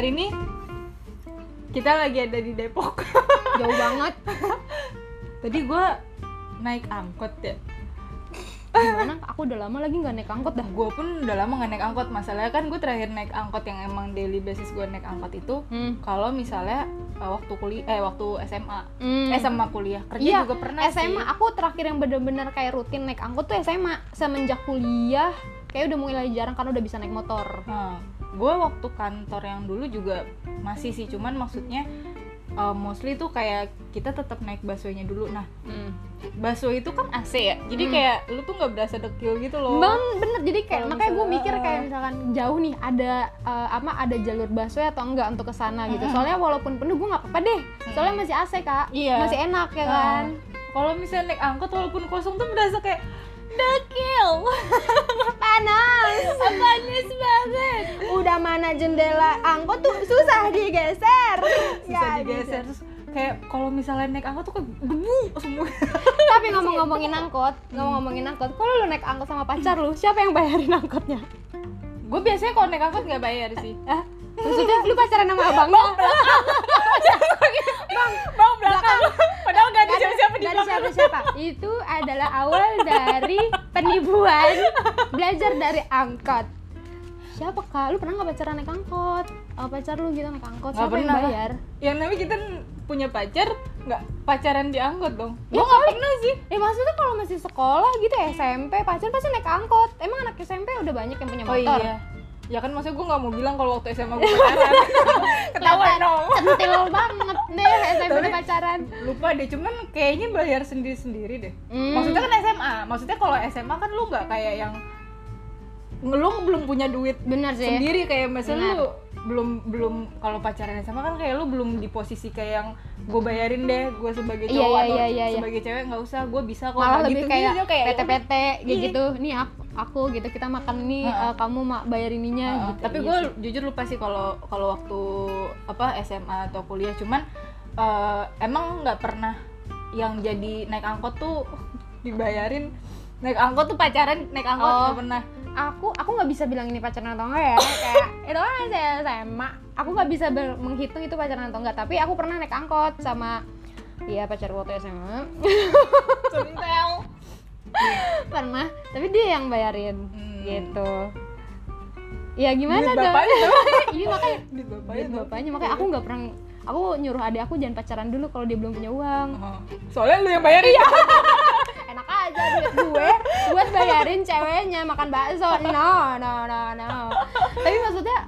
hari ini kita lagi ada di Depok. Jauh banget. Tadi gue naik angkot ya. Gimana? Aku udah lama lagi nggak naik angkot dah. Gue pun udah lama gak naik angkot. Masalahnya kan gue terakhir naik angkot yang emang daily basis gue naik angkot itu hmm. kalau misalnya waktu kuliah eh waktu SMA Hmm. eh sama kuliah. Kerja Iya, juga pernah SMA sih. aku terakhir yang bener-bener kayak rutin naik angkot tuh SMA semenjak kuliah kayak udah mulai jarang karena udah bisa naik motor Nah, gue waktu kantor yang dulu juga masih sih cuman maksudnya uh, mostly tuh kayak kita tetap naik busway-nya dulu nah hmm. busway itu kan AC ya jadi Hmm. kayak lu tuh nggak berasa dekil gitu loh Bang, bener jadi kayak Kalau makanya gue mikir kayak uh, misalkan jauh nih ada eh, apa ada jalur busway atau enggak untuk ke sana gitu. Soalnya walaupun penuh gue nggak apa-apa deh. Soalnya masih AC kak, Iya. masih enak ya kan. kalau misalnya naik angkot walaupun kosong tuh berasa kayak dekil Panas, panas banget. Udah mana jendela angkot tuh susah digeser. bisa Nggak digeser. Terus kayak kalau misalnya naik angkot tuh kayak debu semua. Tapi ngomong-ngomongin angkot, ngomong-ngomongin angkot, kalau lu naik angkot sama pacar lu, siapa yang bayarin angkotnya? gue biasanya kalau naik angkot nggak bayar sih. Hah? Maksudnya lu pacaran sama abangnya? bang belakang. Padahal gak ada Gak ada- siapa-siapa di belakang. siapa-siapa. Itu adalah awal dari penipuan belajar dari angkot. Siapa kak? Lu pernah nggak pacaran naik angkot? Oh, pacar lu gitu naik angkot? Nggak Siapa yang pernah. bayar? yang namanya kita punya pacar nggak pacaran di angkot dong Ya gue nggak pernah sih Eh maksudnya kalau masih sekolah gitu SMP pacar pasti naik angkot. Emang anak SMP udah banyak yang punya oh motor? iya ya kan maksudnya gue nggak mau bilang kalau waktu SMA gue pacaran ketahuan dong Centil banget deh SMP Tapi- udah pacaran. lupa deh cuman kayaknya bayar sendiri sendiri deh Hmm. maksudnya kan SMA maksudnya kalau SMA kan lu nggak kayak yang lu belum punya duit Bener sih. sendiri kayak misalnya lu belum belum kalau pacaran sama kan kayak lu belum di posisi kayak yang gue bayarin deh gue sebagai Iya, cowok iya, atau iya, iya, iya. sebagai cewek nggak usah gue bisa kok malah Nggak lebih gitu, kayak gitu, kayak ya PT-PT Iya. gitu nih aku, aku gitu kita makan nih Heeh. eh, kamu mak bayar ininya Heeh, gitu tapi Iya gue jujur lupa sih kalau kalau waktu apa SMA atau kuliah. Cuman eh, emang nggak pernah yang jadi naik angkot tuh dibayarin. Naik angkot tuh pacaran naik angkot Oh. nggak pernah. Aku aku nggak bisa bilang ini pacaran atau enggak ya kayak itu kan saya SMA aku nggak bisa menghitung itu pacaran atau enggak tapi aku pernah naik angkot sama Iya pacar waktu SMA. pernah tapi dia yang bayarin Hmm. gitu. Ya gimana dong? ini makanya Duit bapaknya duit bapaknya. Makanya aku nggak pernah aku nyuruh adik aku jangan pacaran dulu kalau dia belum punya uang. Oh. soalnya lu yang bayarin. Iya. enak aja duit gue. Buat bayarin ceweknya makan bakso. No no no no. Tapi maksudnya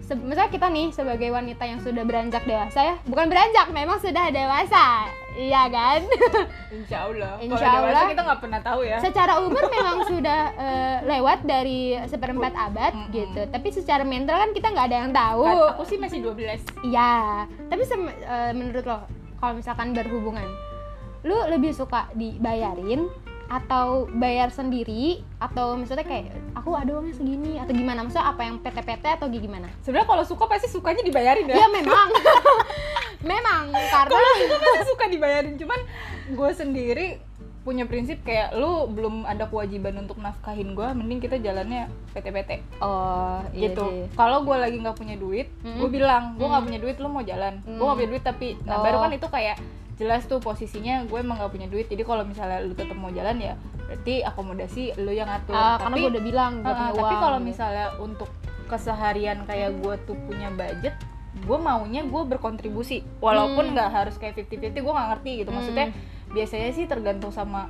se- misalnya kita nih sebagai wanita yang sudah beranjak dewasa ya. Bukan beranjak memang sudah dewasa iya kan? Insya Allah Insya dewasa Allah. kita nggak pernah tahu ya. Secara umur memang sudah eh, lewat dari seperempat abad Mm-mm. gitu. Tapi secara mental kan kita nggak ada yang tahu. Aku sih masih 12 Iya, tapi eh, menurut lo kalau misalkan berhubungan, lu lebih suka dibayarin atau bayar sendiri? Atau misalnya kayak aku ada uangnya segini atau gimana? Maksudnya apa yang PT-PT atau gimana? sebenarnya kalau suka pasti sukanya dibayarin ya. Ya memang, memang karena kalau suka pasti suka dibayarin cuman gue sendiri punya prinsip kayak lu belum ada kewajiban untuk nafkahin gue mending kita jalannya PT-PT oh iya gitu kalau gue lagi nggak punya duit Mm-mm. gue bilang gue nggak punya duit lu mau jalan gue Mm. nggak punya duit tapi nah Oh. baru kan itu kayak jelas tuh posisinya gue emang nggak punya duit jadi kalau misalnya lu tetap mau jalan ya berarti akomodasi lu yang ngatur Ah, karena gue udah bilang punya tapi kalau gitu. misalnya untuk keseharian kayak gue tuh punya budget gue maunya gue berkontribusi walaupun Hmm. nggak harus kayak 50-50 gue nggak ngerti gitu maksudnya biasanya sih tergantung sama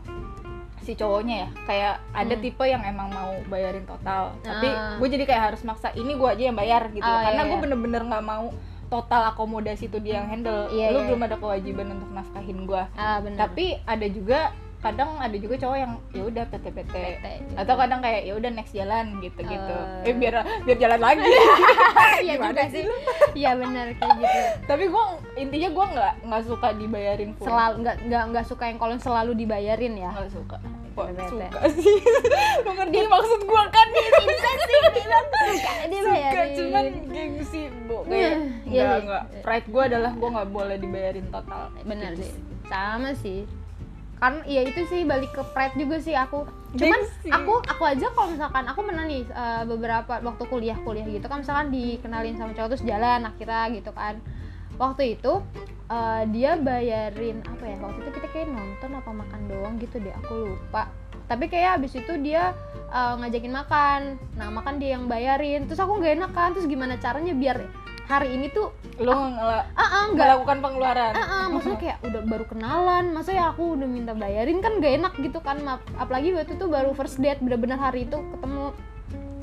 si cowoknya ya kayak ada Hmm. tipe yang emang mau bayarin total tapi Ah. gue jadi kayak harus maksa ini gue aja yang bayar gitu Ah, karena iya, gue iya. bener-bener nggak mau total akomodasi itu dia yang handle Iya, lu iya. belum ada kewajiban untuk nafkahin gue ah tapi ada juga kadang ada juga cowok yang ya udah PT gitu. atau kadang kayak ya udah next jalan gitu gitu Eh. eh biar biar jalan lagi Iya Gimana juga sih. Iya benar kayak gitu. tapi gue intinya gue nggak nggak suka dibayarin full Selalu nggak nggak nggak suka yang kalau selalu dibayarin ya. nggak suka kok PT. suka sih ngerti maksud gue kan Bisa sih bilang suka suka dibayarin. cuman gengsi bu kayak Iya, nggak iya. nggak pride gue adalah gue nggak boleh dibayarin total benar Gitu sih. Sama sih. Kan ya itu sih balik ke pride juga sih aku. Cuman Gengsi. aku aku aja kalau misalkan aku pernah nih eh, beberapa waktu kuliah kuliah gitu kan misalkan dikenalin sama cowok terus jalan akhirnya gitu kan. Waktu itu eh, dia bayarin apa ya waktu itu kita kayak nonton apa makan doang gitu deh aku lupa. Tapi kayak abis itu dia eh, ngajakin makan. Nah makan dia yang bayarin. Terus aku nggak enak kan terus gimana caranya biar hari ini tuh lu ngela- ah ah, nggak. melakukan pengeluaran? Ah, ah, maksudnya kayak udah baru kenalan, masa ya aku udah minta bayarin kan gak enak gitu kan, apalagi waktu itu baru first date, bener-bener hari itu ketemu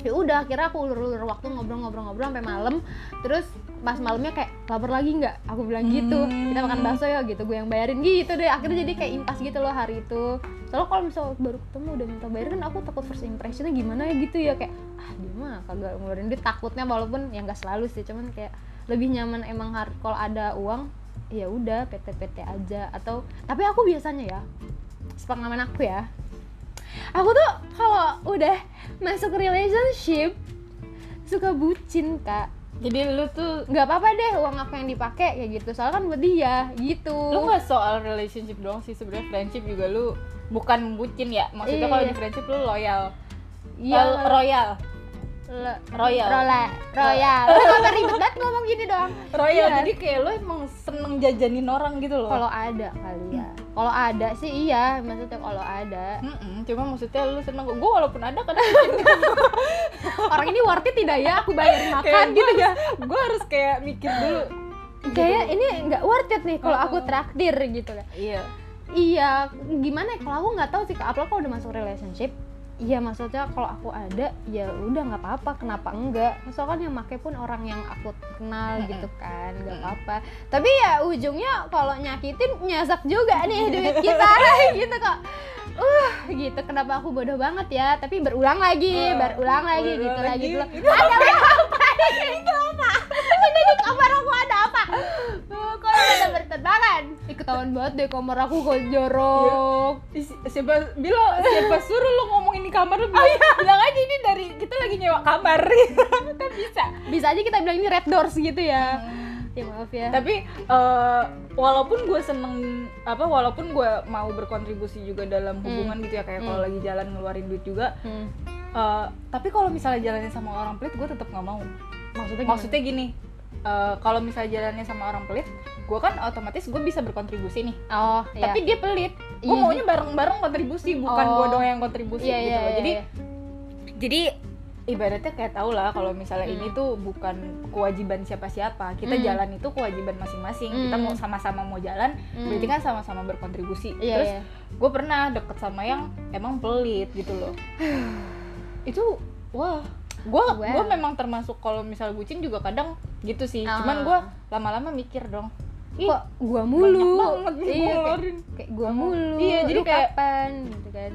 ya udah akhirnya aku ulur-ulur waktu ngobrol-ngobrol-ngobrol sampai malam. Terus pas malamnya kayak lapar lagi nggak? Aku bilang gitu Hmm. kita makan bakso ya gitu gue yang bayarin gitu deh. Akhirnya jadi kayak impas gitu loh hari itu. Soalnya kalau misal baru ketemu udah minta bayarin kan aku takut first impressionnya gimana ya gitu ya kayak ah dia mah kagak ngeluarin duit takutnya walaupun ya nggak selalu sih cuman kayak lebih nyaman emang kalau ada uang ya udah PT-PT aja. Atau tapi aku biasanya ya sepengalaman aku ya aku tuh kalau udah masuk relationship suka bucin kak. Jadi lu tuh nggak apa-apa deh uang aku yang dipakai kayak gitu. Soalnya kan buat dia gitu. Lu nggak soal relationship doang sih. Sebenarnya friendship juga lu bukan bucin ya. Maksudnya kalau Iya. di friendship lu loyal. Iya. Eh, royal. Royal. rola royal. Lu kenapa ribet banget ngomong gini dong royal. Iya. jadi kayak lu emang seneng jajanin orang gitu loh. Kalau ada kali ya kalau ada sih iya maksudnya kalau ada. Mm-mm, cuma maksudnya lu seneng. Gue walaupun ada kan. Orang ini worth it tidak ya? Aku bayarin makan kayak gitu gitu ya gue harus kayak mikir dulu. Kayak ini nggak worth it nih kalau aku traktir gitu. Kan iya. Iya gimana ya? Kalau aku nggak tahu sih Kak, apalagi kalau udah masuk relationship Iya maksudnya kalau aku ada ya udah nggak apa-apa kenapa enggak? Soalnya kan yang make pun orang yang aku kenal gitu kan nggak apa-apa. Tapi ya ujungnya kalau nyakitin nyasak juga nih duit kita. Gitu kok. Uh gitu. Kenapa aku bodoh banget ya? Tapi berulang lagi Uh, berulang lagi gitu lagi lagi. gitu ada apa itu apa ini di kamar aku ada apa Uh, kok ada bertentangan Ih, ketahuan banget deh kamar aku kok jorok. Si- siapa bilang siapa suruh lu ngomongin di kamar lu bilang, bilang aja ini dari kita lagi nyewa kamar. Kan bisa. Bisa aja kita bilang ini red doors gitu ya. Ya maaf ya. Tapi eh, walaupun gue seneng apa walaupun gue mau berkontribusi juga dalam hubungan gitu ya kayak kalau Hmm. lagi jalan ngeluarin duit juga Hmm. eh, tapi kalau misalnya jalannya sama orang pelit gue tetap nggak mau. Maksudnya gimana? maksudnya gini eh, kalau misalnya jalannya sama orang pelit gue kan otomatis gue bisa berkontribusi nih oh iya. tapi dia pelit gue Iya. maunya bareng-bareng kontribusi bukan Oh. gue doang yang kontribusi iya, gitu iya, loh iya, jadi iya. jadi ibaratnya kayak tau lah kalau misalnya Hmm. ini tuh bukan kewajiban siapa-siapa kita Hmm. jalan itu kewajiban masing-masing kita Hmm. mau sama-sama mau jalan Hmm. berarti kan sama-sama berkontribusi iya, terus iya. gue pernah deket sama yang emang pelit gitu loh itu wah gue Wow. gue memang termasuk kalau misal bucin juga kadang gitu sih. Cuman Ah. gue lama-lama mikir dong. Ih, kok gua mulu? banget nih iya, gua kayak, kayak gua mulu Iya, jadi Lu kayak- kapan gitu kan.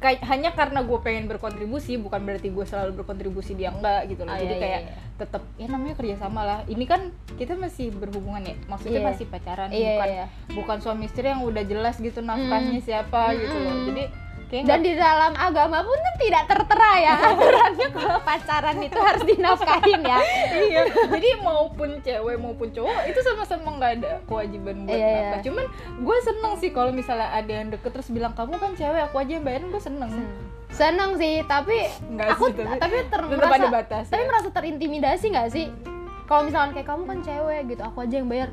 Kayak hanya karena gue pengen berkontribusi bukan berarti gue selalu berkontribusi dia enggak gitu loh. Ah, jadi iya, kayak iya, tetap ya namanya kerjasama lah. Ini kan kita masih berhubungan ya? Maksudnya Iya. masih pacaran iya bukan iya bukan suami istri yang udah jelas gitu nafkahnya siapa gitu loh. Mm-mm. jadi kayak dan di dalam agama pun kan tidak tertera ya. Aturannya kalau pacaran itu harus dinafkahin ya. Iya. Jadi maupun cewek maupun cowok itu sama-sama nggak ada kewajiban buat Iya, iya. cuman gue seneng sih kalau misalnya ada yang deket terus bilang kamu kan cewek aku aja yang bayarin gue seneng. Seneng sih tapi Enggak aku sih tapi, tapi ter merasa ada batas tapi merasa terintimidasi nggak sih? Kalau misalkan kayak kamu kan cewek gitu aku aja yang bayar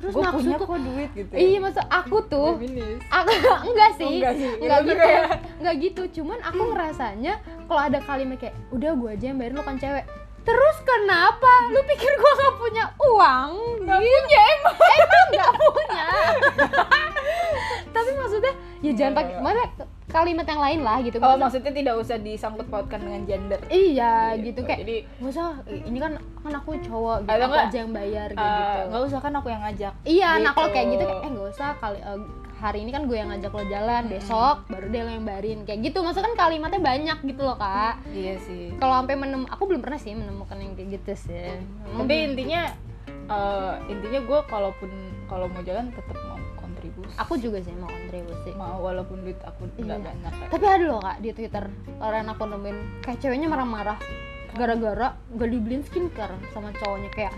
terus gue punya maksud kok duit gitu iya maksud aku tuh aku enggak sih Oh, enggak sih. enggak Itu gitu. kayak- enggak gitu. Cuman aku ngerasanya kalau ada kalimat kayak udah gua aja yang bayar lu kan cewek. Terus kenapa? Lu pikir gua gak punya uang? Nggak Gitu. punya. emang emang nggak punya tapi maksudnya ya jangan pakai Enggak, maksudnya kalimat yang lain lah gitu. Oh Maksudnya- maksudnya tidak usah disangkut pautkan dengan gender. Iya Gitu. gitu, kayak jadi nggak usah ini kan kan aku cowok gitu aku nggak, aja yang bayar eh, gitu. Nggak usah kan aku yang ngajak. Iya nah kalau gitu. kayak gitu kayak, eh nggak usah kali eh, hari ini kan gue yang ngajak lo jalan besok baru dia lo yang bayarin kayak gitu. Maksudnya kan kalimatnya banyak gitu loh kak. Iya sih. Kalau sampai menem aku belum pernah sih menemukan yang kayak gitu sih. Tapi intinya eh, intinya gue kalaupun kalau mau jalan tetap mau kontribusi aku juga sih mau kontribusi mau walaupun duit aku nggak Iya. banyak kayak. tapi ada loh kak di twitter orang aku nemuin kayak ceweknya marah-marah gara-gara gak dibeliin skincare sama cowoknya kayak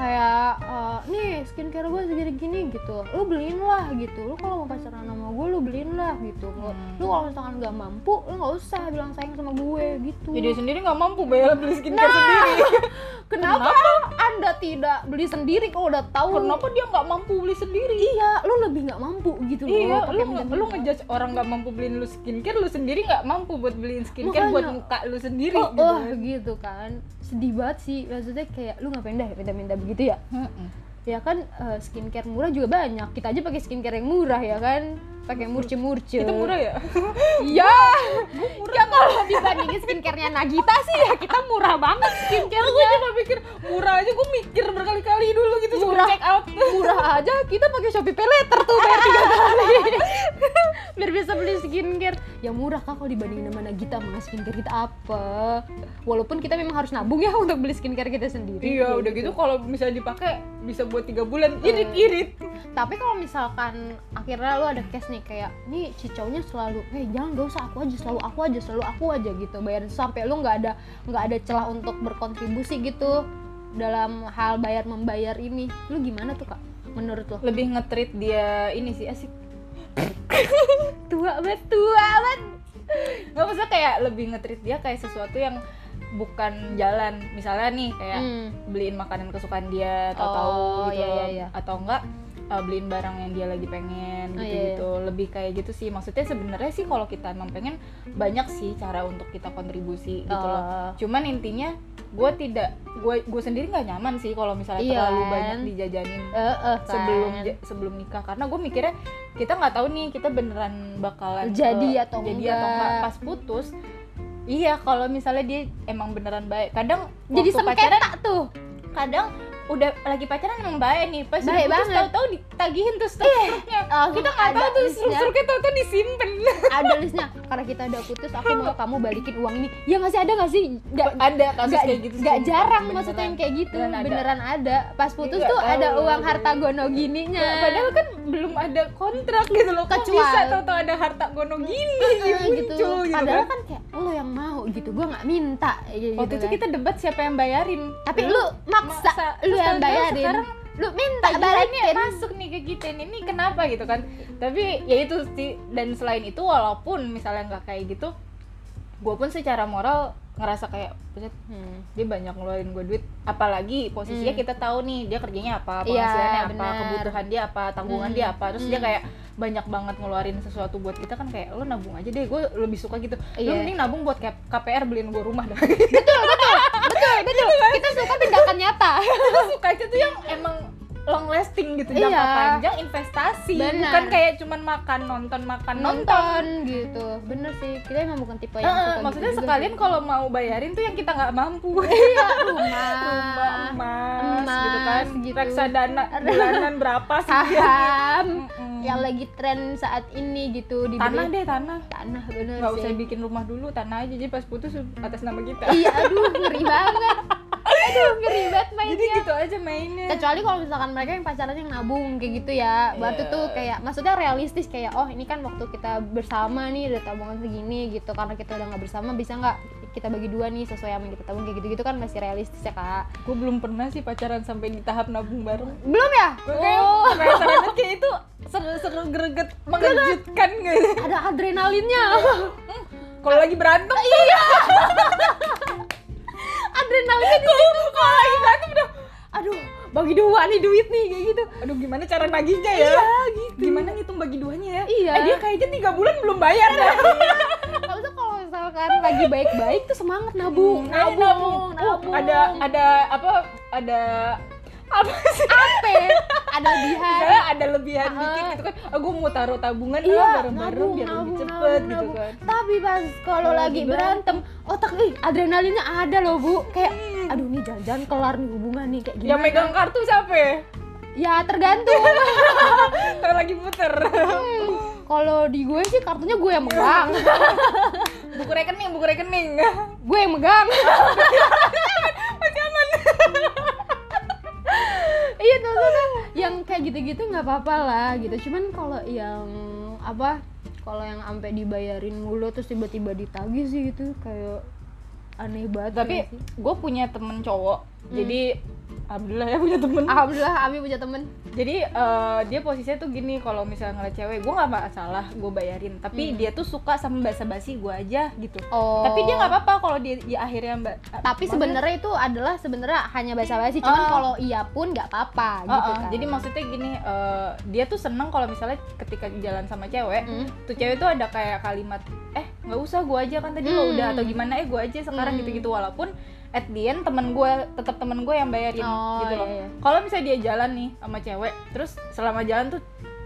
kayak eh, nih skincare gue segini gini gitu lu beliin lah gitu lu kalau mau pacaran sama gue lu beliin lah gitu Lu- Hmm. lu kalau misalkan nggak mampu lu nggak usah bilang sayang sama gue gitu Ya, dia sendiri nggak mampu bayar beli skincare Nah, sendiri. kenapa, anda tidak beli sendiri kalau udah tahu Kenapa dia nggak mampu beli sendiri? iya lu lebih nggak mampu gitu loh Iya, pakai lu nggak- lu ngejudge orang nggak mampu beliin lu skincare, lu sendiri nggak mampu buat beliin skincare buat Makanya. muka lu sendiri. oh, gitu. oh gitu kan sedih banget sih maksudnya kayak lu ngapain dah minta-minta begitu ya? Mm-mm. ya kan eh, skincare murah juga banyak. Kita aja pakai skincare yang murah ya kan pakai murce-murce Itu murah ya? Iya. Ya kalau dibandingin skincare-nya Nagita sih ya kita murah banget gue skincare-nya. cuma pikir murah aja, gue mikir berkali-kali dulu gitu Murah. check out. Murah aja kita pakai Shopee Pay Later tuh bayar tiga kali. Biar bisa beli skincare. Ya murah kak kalau dibandingin sama Nagita mah skincare kita apa? Walaupun kita memang harus nabung ya untuk beli skincare kita sendiri. Iya, Kayak udah gitu kalau misalnya dipakai bisa buat tiga bulan. Irit-irit. Tapi kalau misalkan akhirnya lu ada case nih kayak nih cicaunya selalu, eh jangan gak usah aku aja selalu aku aja selalu aku aja gitu bayar sampai lu nggak ada nggak ada celah untuk berkontribusi gitu dalam hal bayar membayar ini, lu gimana tuh kak? Menurut lo? Lebih nge-treat dia ini sih asik. Tua banget, tua banget. Nggak maksudnya kayak lebih nge-treat dia kayak sesuatu yang bukan jalan. Misalnya nih kayak Hmm. beliin makanan kesukaan dia atau Oh, tahu gitu iya, iya, iya. atau enggak uh, beliin barang yang dia lagi pengen Oh, gitu iya, gitu lebih kayak gitu sih maksudnya sebenarnya sih kalau kita emang pengen banyak sih cara untuk kita kontribusi gitu loh Oh. cuman intinya gue tidak gue gue sendiri nggak nyaman sih kalau misalnya Iya terlalu kan? banyak dijajanin eh, kan. sebelum ja- sebelum nikah karena gue mikirnya kita nggak tahu nih kita beneran bakalan Jadi ke- atau jadi enggak. atau enggak pas putus iya kalau misalnya dia emang beneran baik kadang jadi waktu pacaran sengketa tuh. kadang udah lagi pacaran emang baik nih. Pas Baik putus banget. tahu-tahu ditagihin tuh strukturnya Oh, kita nggak tahu tuh strukturnya tahu-tahu disimpan ada listnya. Karena kita udah putus aku mau kamu balikin uang ini. Ya nggak sih ada nggak sih? Nggak ada kasus nggak kayak gitu nggak jarang Beneran. maksudnya yang kayak gitu. Beneran ada. beneran ada. Pas putus Nggak tuh ada tahu. uang harta gono gininya Ya, padahal kan belum ada kontrak gitu loh. Kok Kecuali- bisa tahu-tahu ada harta gono gini gitu. gitu padahal kan kan kayak lo yang mau gitu. Gue nggak minta. Waktu gitu itu kan. kita debat siapa yang bayarin. Tapi lu maksa, lu yang bayarin sekarang lu minta balikin masuk nih ke kita ini kenapa gitu kan tapi ya itu sih dan selain itu walaupun misalnya nggak kayak gitu gue pun secara moral ngerasa kayak "Buset, Hmm. dia banyak ngeluarin gue duit apalagi posisinya Hmm. kita tahu nih dia kerjanya apa Iya, penghasilannya apa benar. kebutuhan dia apa tanggungan Hmm. dia apa terus dia Hmm. kayak banyak banget ngeluarin sesuatu buat kita kan kayak lo nabung aja deh gue lebih suka gitu. Lo Iya. mending nabung buat KPR beliin gue rumah dah betul betul kita suka tindakan nyata. Gue suka aja tuh yang emang long lasting gitu jangka Iya. panjang investasi. Benar. bukan kayak cuman makan nonton makan nonton. Nonton gitu. Bener sih kita emang bukan tipe yang suka maksudnya gitu sekalian kalau mau bayarin tuh yang kita nggak mampu. Iya rumah rumah emas, emas, gitu kan. gitu. reksadana bulanan berapa sih? Saham Yang lagi tren saat ini gitu dibeli tanah deh tanah. Tanah bener nggak sih. usah bikin rumah dulu tanah aja jadi pas putus atas nama kita. Iya aduh ngeri banget. Aduh ngeri banget jadi mainnya gitu aja mainnya. Kecuali kalau misalkan mereka yang pacaran yang nabung kayak gitu ya. Iya. tuh kayak maksudnya realistis kayak oh ini kan waktu kita bersama nih ada tabungan segini gitu karena kita udah nggak bersama bisa nggak kita bagi dua nih sesuai yang kita tabung kayak gitu gitu kan masih realistis ya kak. Gue belum pernah sih pacaran sampai di tahap nabung bareng. Belum ya? Gue kayak oh. penasaran kayak itu seru-seru greget mengejutkan gitu. Ada adrenalinnya. Kalau lagi berantem iya. adrenalinnya di situ. kalau lagi berantem udah aduh bagi dua nih duit nih kayak gitu. Aduh gimana cara nagihnya ya? Iya gitu. Gimana ngitung bagi duanya ya? Iya. eh, dia kayaknya tiga bulan belum bayar kalau misalkan lagi baik-baik tuh semangat nabung Eh, nabung Oh, nabung ada ada apa ada apa sih? Apa? Ada lebihan. Misalnya ada lebihan Ah. dikit gitu kan aku mau taruh tabungan Iya, ah, bareng-bareng nabung, biar lebih nabung, cepet nabung, gitu nabung. kan. Tapi pas kalau lagi berantem otak ih adrenalinnya ada loh bu. Kayak aduh nih jangan-jangan kelar nih hubungan nih kayak gimana? yang megang kartu siapa ya? ya tergantung. Kalau lagi muter. Hmm, kalau di gue sih kartunya gue yang megang buku rekening buku rekening. Gue yang megang. Aman iya tuh tuh, tuh. yang kayak gitu-gitu nggak apa-apa lah gitu. Cuman kalau yang apa kalau yang sampai dibayarin mulu terus tiba-tiba ditagih sih gitu kayak aneh banget tapi gue punya temen cowok Hmm. jadi alhamdulillah ya punya temen alhamdulillah Ami punya temen jadi eh, dia posisinya tuh gini kalau misalnya ngeliat cewek gue nggak masalah gue bayarin tapi Hmm. dia tuh suka sama basa-basi gue aja gitu oh tapi dia nggak apa-apa kalau dia di akhirnya mbak tapi sebenarnya itu adalah sebenarnya hanya basa-basi cuman Ah. kalau iya pun nggak apa-apa Oh, gitu oh, kan jadi maksudnya gini eh, dia tuh seneng kalau misalnya ketika jalan sama cewek Hmm. tuh cewek tuh ada kayak kalimat eh nggak usah gue aja kan tadi lo Hmm. udah atau gimana eh gue aja sekarang Hmm. gitu-gitu walaupun at the end temen gue tetap temen gue yang bayarin Oh, gitu loh. iya, iya. kalau misalnya dia jalan nih sama cewek terus selama jalan tuh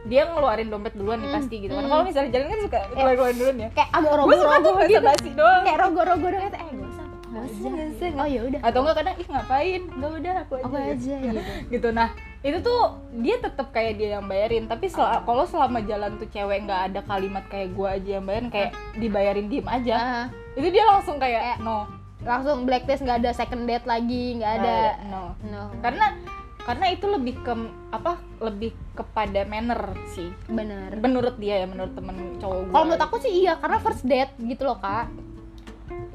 dia ngeluarin dompet duluan nih Hmm. pasti gitu kan. Hmm. kalau misalnya jalan kan suka keluar keluarin duluan ya. kayak agak gue tuh rogo-rogo basa gitu. basi doang. Kayak rogo-rogo doang kayak eh usah, nggak usah, oh ya udah. Atau enggak kadang ih ngapain? Nggak udah aku aja aku aja. gitu. Gitu. Nah itu tuh dia tetap kayak dia yang bayarin. Tapi sel- kalau selama jalan tuh cewek nggak ada kalimat kayak gua aja yang bayarin kayak dibayarin diem aja. Ah, itu dia langsung kayak Kayak, no langsung blacklist nggak ada second date lagi nggak ada. no. No. Karena karena itu lebih ke apa lebih kepada manner sih. Benar. Menurut dia ya menurut temen cowok gua kalau menurut aku sih iya karena first date gitu loh kak.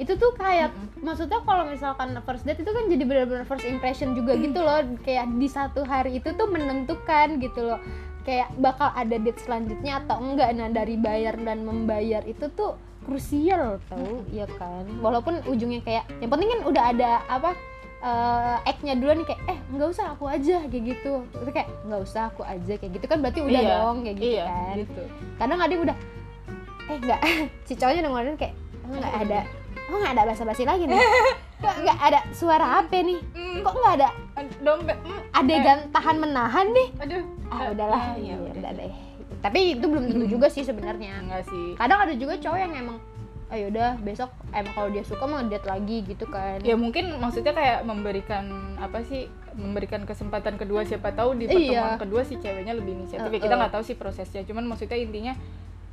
Itu tuh kayak maksudnya kalau misalkan first date itu kan jadi benar-benar first impression juga gitu loh. Kayak di satu hari itu tuh menentukan gitu loh. Kayak bakal ada date selanjutnya atau enggak. Nah dari bayar dan membayar itu tuh krusial tau ya kan? Walaupun ujungnya kayak yang penting kan udah ada apa eh act-nya dulu nih kayak eh nggak usah aku aja kayak gitu. Itu kayak nggak usah aku aja kayak gitu kan berarti udah Iya, dong kayak gitu iya kan? gitu. Kadang ada udah eh nggak. Si cowoknya udah ngeluarin kayak oh nggak ada oh nggak ada basa-basi lagi nih. Kok nggak ada suara apa nih? Mm, kok nggak ada dompet mm, adegan tahan menahan nih? Aduh. Ah udahlah. Ah, ya ya udah deh tapi itu belum tentu juga sih sebenarnya. Enggak sih. Kadang ada juga cowok yang emang ayo udah besok emang kalau dia suka mau date lagi gitu kan. Ya mungkin maksudnya kayak memberikan apa sih memberikan kesempatan kedua siapa tahu di Iya. pertemuan kedua si ceweknya lebih inisiatif. Ya Uh-uh. kita nggak tahu sih prosesnya. Cuman maksudnya intinya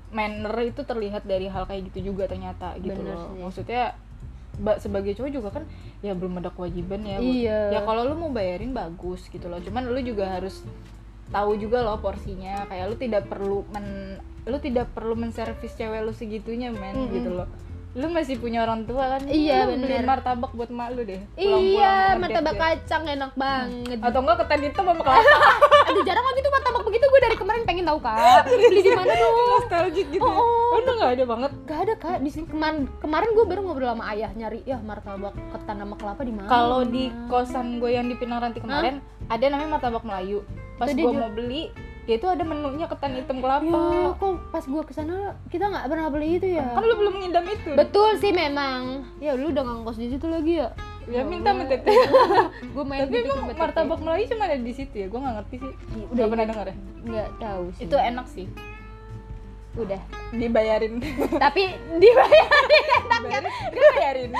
manner itu terlihat dari hal kayak gitu juga ternyata gitu Bener loh. sih. maksudnya ba- sebagai cowok juga kan ya belum ada kewajiban ya. Iya. ya kalau lu mau bayarin bagus gitu loh. Cuman lu juga harus tahu juga loh porsinya. Kayak lu tidak perlu men lu tidak perlu menservis cewek lu segitunya men Mm-mm. gitu loh. Lu masih punya orang tua kan? Iya, lu bener. martabak buat mak lu deh iya pulang-pulang martabak ngedate deh. kacang enak banget. Atau enggak ketan hitam sama kelapa. Aduh jarang lagi tuh martabak begitu. Gue dari kemarin pengen tahu kak. Beli di mana tuh? Nostalgic gitu Oh, oh. udah nggak ada banget? Gak ada kak. Di sini kemarin kemarin gue baru ngobrol sama ayah nyari ya martabak ketan sama kelapa di mana? kalau di kosan gue yang di Pinang Ranti kemarin ada namanya martabak Melayu pas gue mau beli dia itu ada menunya ketan hitam kelapa. Ya, kok pas gue ke sana kita nggak pernah beli itu ya? kan lu belum ngidam itu. Betul sih memang. Ya lu udah ngangkos di situ lagi ya? ya minta minta gue main tapi gitu emang martabak Melayu cuma ada di situ ya? Gue nggak ngerti sih. Udah udah pernah denger ya? Nggak tahu sih. itu enak sih. Udah. dibayarin. Tapi dibayar dibayarin. Dibayarin